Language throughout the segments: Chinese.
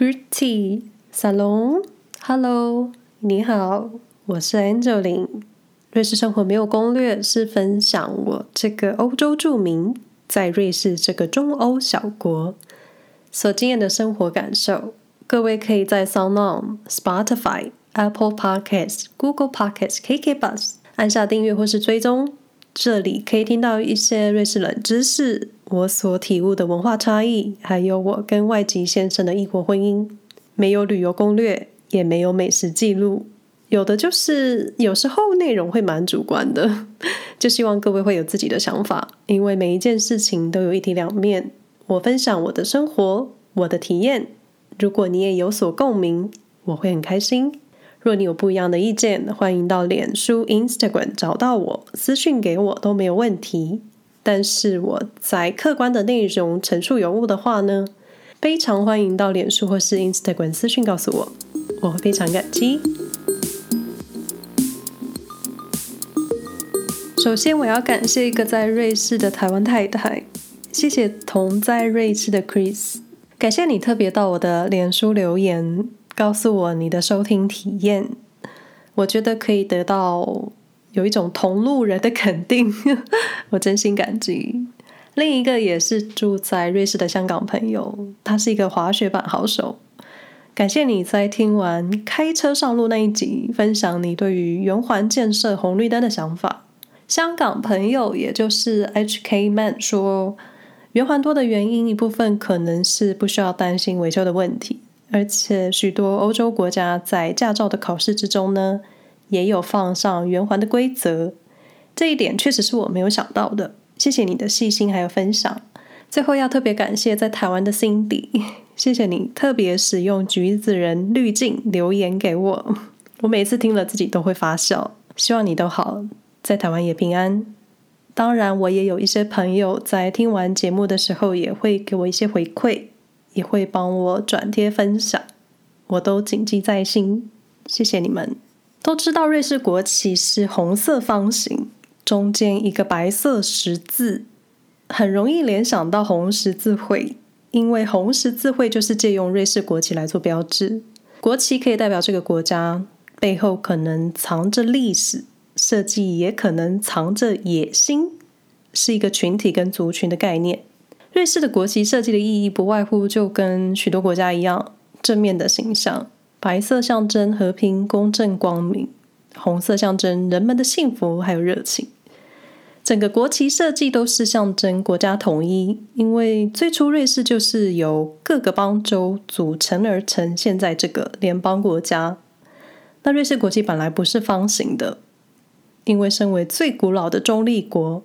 Grüezi Salon，Hello，你好，我是 Angeline。瑞士生活没有攻略，是分享我这个欧洲住民在瑞士这个中欧小国所经验的生活感受。各位可以在 SoundOn、Spotify、Apple Podcasts、Google Podcasts、KKBus 按下订阅或是追踪。这里可以听到一些瑞士冷知识，我所体悟的文化差异，还有我跟外籍先生的异国婚姻。没有旅游攻略，也没有美食记录，有的就是有时候内容会蛮主观的，就希望各位会有自己的想法，因为每一件事情都有一体两面。我分享我的生活，我的体验，如果你也有所共鸣，我会很开心。若你有不一样的意见，欢迎到脸书、Instagram 找到我，私讯给我都没有问题。但是我在客观的内容陈述有误的话呢，非常欢迎到脸书或是 Instagram 私讯告诉我，我会非常感激。首先，我要感谢一个在瑞士的台湾太太，谢谢同在瑞士的 Chris，感谢你特别到我的脸书留言。告诉我你的收听体验，我觉得可以得到有一种同路人的肯定，我真心感激。另一个也是住在瑞士的香港朋友，他是一个滑雪板好手。感谢你在听完开车上路那一集，分享你对于圆环建设红绿灯的想法。香港朋友也就是 HK Man 说，圆环多的原因一部分可能是不需要担心维修的问题。而且许多欧洲国家在驾照的考试之中呢，也有放上圆环的规则。这一点确实是我没有想到的。谢谢你的细心还有分享。最后要特别感谢在台湾的 Cindy，谢谢你特别使用橘子人滤镜留言给我。我每次听了自己都会发笑。希望你都好，在台湾也平安。当然，我也有一些朋友在听完节目的时候也会给我一些回馈。也会帮我转贴分享，我都谨记在心。谢谢你们。都知道瑞士国旗是红色方形，中间一个白色十字，很容易联想到红十字会，因为红十字会就是借用瑞士国旗来做标志。国旗可以代表这个国家，背后可能藏着历史，设计也可能藏着野心，是一个群体跟族群的概念。瑞士的国旗设计的意义不外乎就跟许多国家一样，正面的形象，白色象征和平、公正、光明，红色象征人们的幸福还有热情。整个国旗设计都是象征国家统一，因为最初瑞士就是由各个邦州组成而成，现在这个联邦国家。那瑞士国旗本来不是方形的，因为身为最古老的中立国。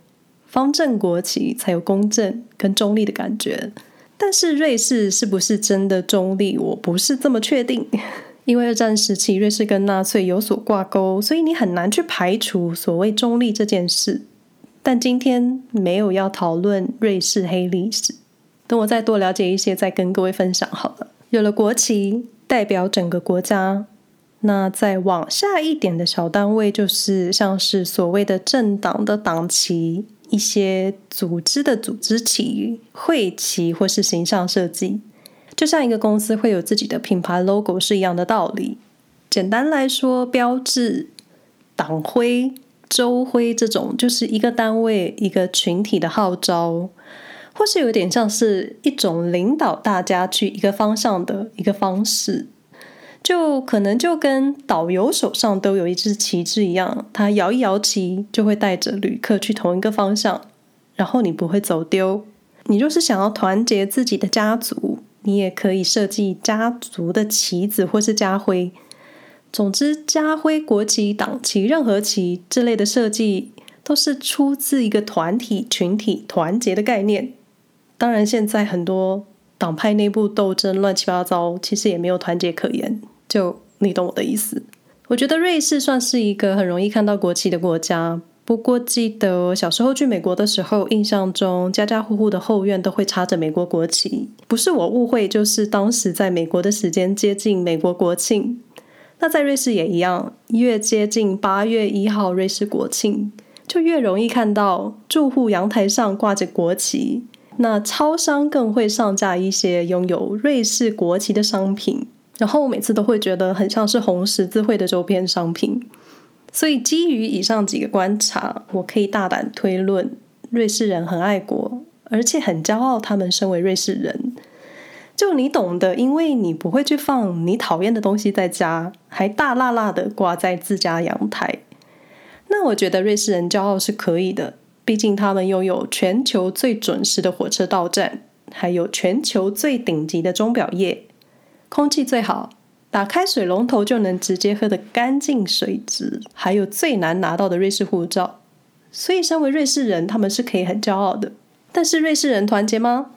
方正国旗才有公正跟中立的感觉，但是瑞士是不是真的中立？我不是这么确定。因为二战时期瑞士跟纳粹有所挂钩，所以你很难去排除所谓中立这件事。但今天没有要讨论瑞士黑历史，等我再多了解一些，再跟各位分享好了。有了国旗代表整个国家，那再往下一点的小单位就是像是所谓的政党的党旗。一些组织的组织旗、会旗或是形象设计，就像一个公司会有自己的品牌 logo 是一样的道理。简单来说，标志、党徽、州徽这种，就是一个单位、一个群体的号召，或是有点像是一种领导大家去一个方向的一个方式。就可能就跟导游手上都有一支旗帜一样，他摇一摇旗，就会带着旅客去同一个方向，然后你不会走丢。你若是想要团结自己的家族，你也可以设计家族的旗子或是家徽。总之，家徽、国旗、党旗、任何旗这类的设计，都是出自一个团体、群体团结的概念。当然，现在很多党派内部斗争乱七八糟，其实也没有团结可言。就你懂我的意思。我觉得瑞士算是一个很容易看到国旗的国家。不过记得小时候去美国的时候，印象中家家户户的后院都会插着美国国旗。不是我误会，就是当时在美国的时间接近美国国庆。那在瑞士也一样，越接近八月一号瑞士国庆，就越容易看到住户阳台上挂着国旗。那超商更会上架一些拥有瑞士国旗的商品，然后我每次都会觉得很像是红十字会的周边商品。所以基于以上几个观察，我可以大胆推论，瑞士人很爱国，而且很骄傲他们身为瑞士人。就你懂得，因为你不会去放你讨厌的东西在家，还大辣辣的挂在自家阳台。那我觉得瑞士人骄傲是可以的。毕竟他们拥有全球最准时的火车到站，还有全球最顶级的钟表业，空气最好，打开水龙头就能直接喝的干净水质，还有最难拿到的瑞士护照。所以，身为瑞士人，他们是可以很骄傲的。但是，瑞士人团结吗？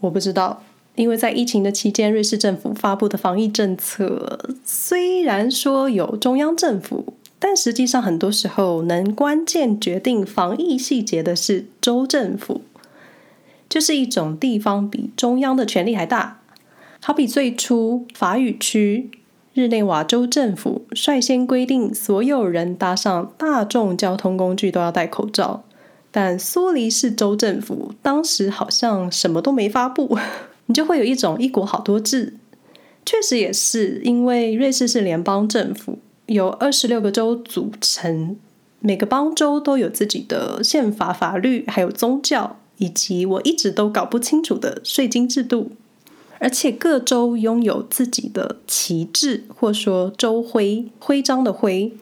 我不知道，因为在疫情的期间，瑞士政府发布的防疫政策，虽然说有中央政府。但实际上，很多时候能关键决定防疫细节的是州政府，就是一种地方比中央的权力还大。好比最初法语区日内瓦州政府率先规定所有人搭上大众交通工具都要戴口罩，但苏黎世州政府当时好像什么都没发布，你就会有一种一国好多制。确实也是，因为瑞士是联邦政府。由二十六个州组成，每个邦州都有自己的宪法、法律，还有宗教，以及我一直都搞不清楚的税金制度。而且各州拥有自己的旗帜，或说州徽、徽章的徽。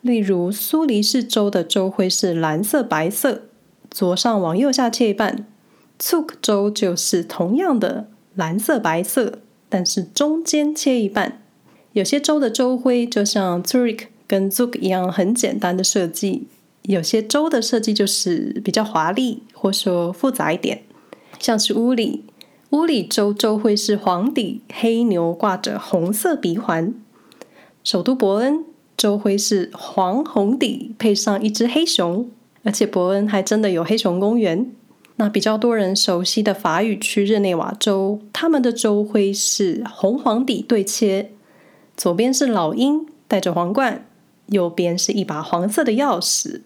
例如苏黎世州的州徽是蓝色、白色，左上往右下切一半。Zug 州就是同样的蓝色、白色，但是中间切一半。有些州的州徽就像 Zurich 跟 Zug 一样很简单的设计，有些州的设计就是比较华丽，或说复杂一点。像是乌里，乌里州州徽是黄底黑牛挂着红色鼻环。首都伯恩州徽是黄红底配上一只黑熊，而且伯恩还真的有黑熊公园。那比较多人熟悉的法语区日内瓦州，他们的州徽是红黄底对切。左边是老鹰戴着皇冠，右边是一把黄色的钥匙。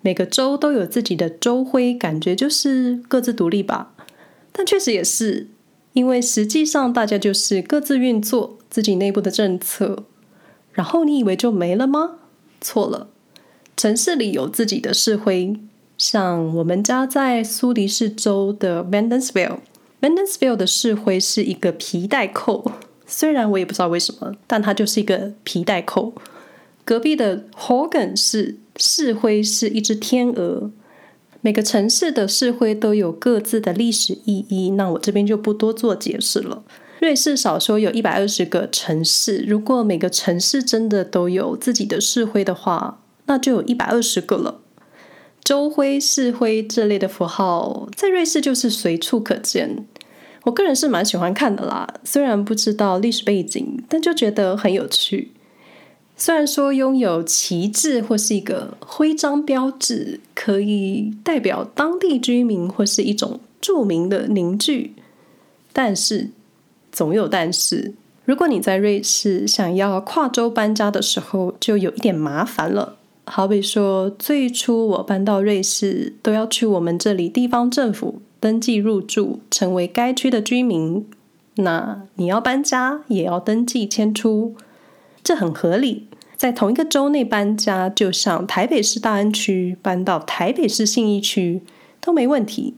每个州都有自己的州徽，感觉就是各自独立吧。但确实也是，因为实际上大家就是各自运作自己内部的政策。然后你以为就没了吗？错了，城市里有自己的市徽，像我们家在苏黎世州的 Bandensville，Bandensville 的市徽是一个皮带扣。虽然我也不知道为什么，但它就是一个皮带扣。隔壁的 Horgen 是市徽是一只天鹅。每个城市的市徽都有各自的历史意义，那我这边就不多做解释了。瑞士少说有一百二十个城市，如果每个城市真的都有自己的市徽的话，那就有一百二十个了。州徽、市徽这类的符号，在瑞士就是随处可见。我个人是蛮喜欢看的啦，虽然不知道历史背景，但就觉得很有趣。虽然说拥有旗帜或是一个徽章标志，可以代表当地居民或是一种著名的凝聚，但是总有但是。如果你在瑞士想要跨州搬家的时候，就有一点麻烦了。好比说，最初我搬到瑞士，都要去我们这里地方政府。登记入住，成为该区的居民。那你要搬家，也要登记迁出，这很合理。在同一个州内搬家，就像台北市大安区搬到台北市信义区都没问题。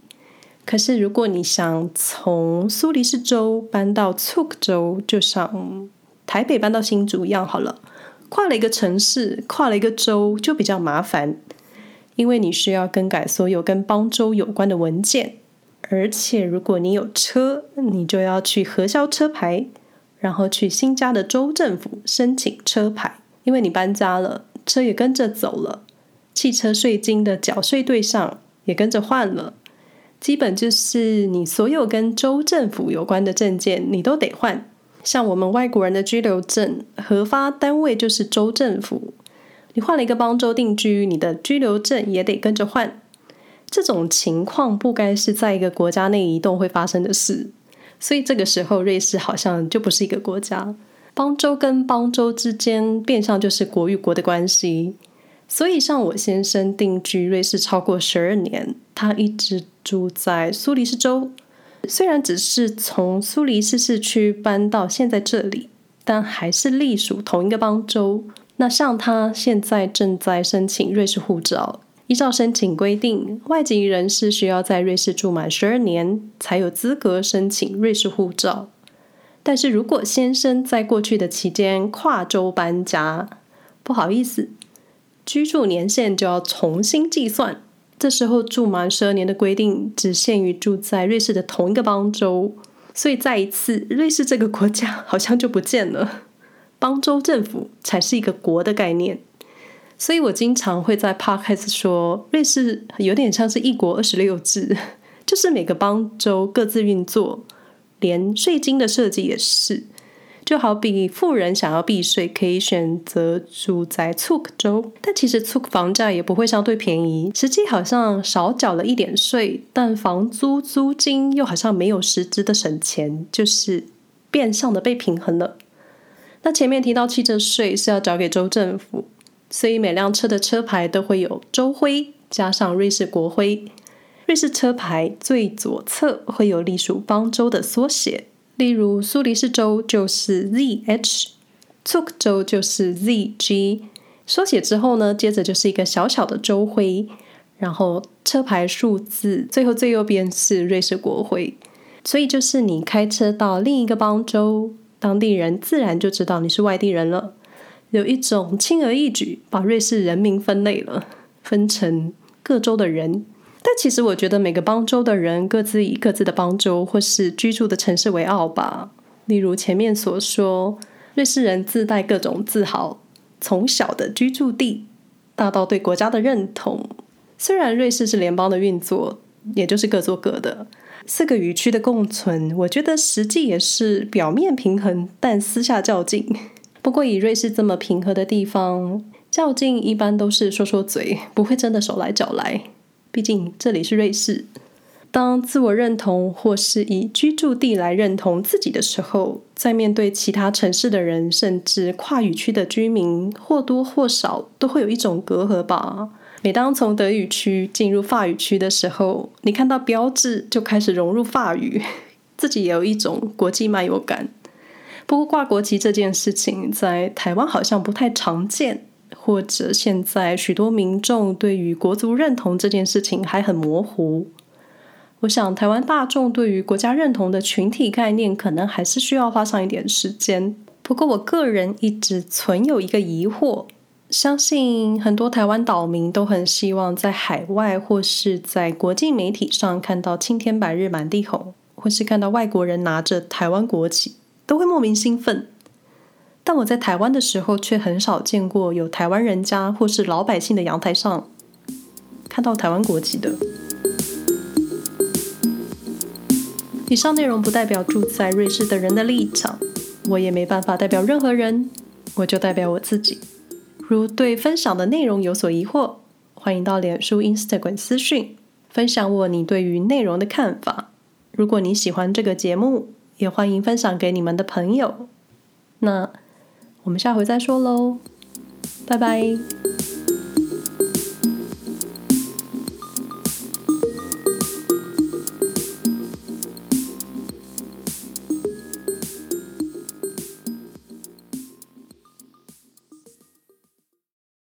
可是如果你想从苏黎世州搬到 Zug 州，就像台北搬到新竹一样好了，跨了一个城市，跨了一个州，就比较麻烦，因为你需要更改所有跟邦州有关的文件。而且，如果你有车，你就要去核销车牌，然后去新家的州政府申请车牌，因为你搬家了，车也跟着走了，汽车税金的缴税对象也跟着换了，基本就是你所有跟州政府有关的证件，你都得换。像我们外国人的居留证，核发单位就是州政府，你换了一个邦州定居，你的居留证也得跟着换。这种情况不该是在一个国家内移动会发生的事，所以这个时候瑞士好像就不是一个国家。邦州跟邦州之间变相就是国与国的关系。所以，像我先生定居瑞士超过十二年，他一直住在苏黎世州。虽然只是从苏黎世市区搬到现在这里，但还是隶属同一个邦州。那像他现在正在申请瑞士护照，依照申请规定，外籍人士需要在瑞士住满十二年才有资格申请瑞士护照。但是如果先生在过去的期间跨州搬家，不好意思。居住年限就要重新计算，这时候住满十二年的规定只限于住在瑞士的同一个邦州，所以再一次，瑞士这个国家好像就不见了，邦州政府才是一个国的概念。所以我经常会在 Podcast 说，瑞士有点像是一国二十六制，就是每个邦州各自运作，连税金的设计也是。就好比富人想要避税，可以选择住在 Zug 州，但其实 Zug 房价也不会相对便宜，实际好像少缴了一点税，但房租租金又好像没有实质的省钱，就是变相的被平衡了。那前面提到汽车税是要缴给州政府，所以每辆车的车牌都会有州徽加上瑞士国徽，瑞士车牌最左侧会有隶属邦州的缩写。例如，苏黎世州就是 ZH，Zug 州就是 ZG。缩写之后呢，接着就是一个小小的州徽，然后车牌数字，最后最右边是瑞士国徽。所以就是你开车到另一个邦州，当地人自然就知道你是外地人了。有一种轻而易举把瑞士人民分类了，分成各州的人。但其实我觉得每个邦州的人各自以各自的邦州或是居住的城市为傲吧。例如前面所说，瑞士人自带各种自豪，从小的居住地，大到对国家的认同。虽然瑞士是联邦的运作，也就是各做各的，四个语区的共存，我觉得实际也是表面平衡，但私下较劲。不过以瑞士这么平和的地方，较劲一般都是说说嘴，不会真的手来脚来。毕竟这里是瑞士，当自我认同或是以居住地来认同自己的时候，在面对其他城市的人，甚至跨语区的居民，或多或少都会有一种隔阂吧。每当从德语区进入法语区的时候，你看到标志就开始融入法语，自己也有一种国际漫游感。不过挂国旗这件事情在台湾好像不太常见。或者现在许多民众对于国族认同这件事情还很模糊，我想台湾大众对于国家认同的群体概念可能还是需要花上一点时间。不过我个人一直存有一个疑惑，相信很多台湾岛民都很希望在海外或是在国际媒体上看到青天白日满地红，或是看到外国人拿着台湾国旗，都会莫名兴奋。但我在台湾的时候，却很少见过有台湾人家或是老百姓的阳台上看到台湾国旗的。以上内容不代表住在瑞士的人的立场，我也没办法代表任何人，我就代表我自己。如对分享的内容有所疑惑，欢迎到脸书、Instagram 私讯分享我你对于内容的看法。如果你喜欢这个节目，也欢迎分享给你们的朋友。那。我们下回再说喽，拜拜。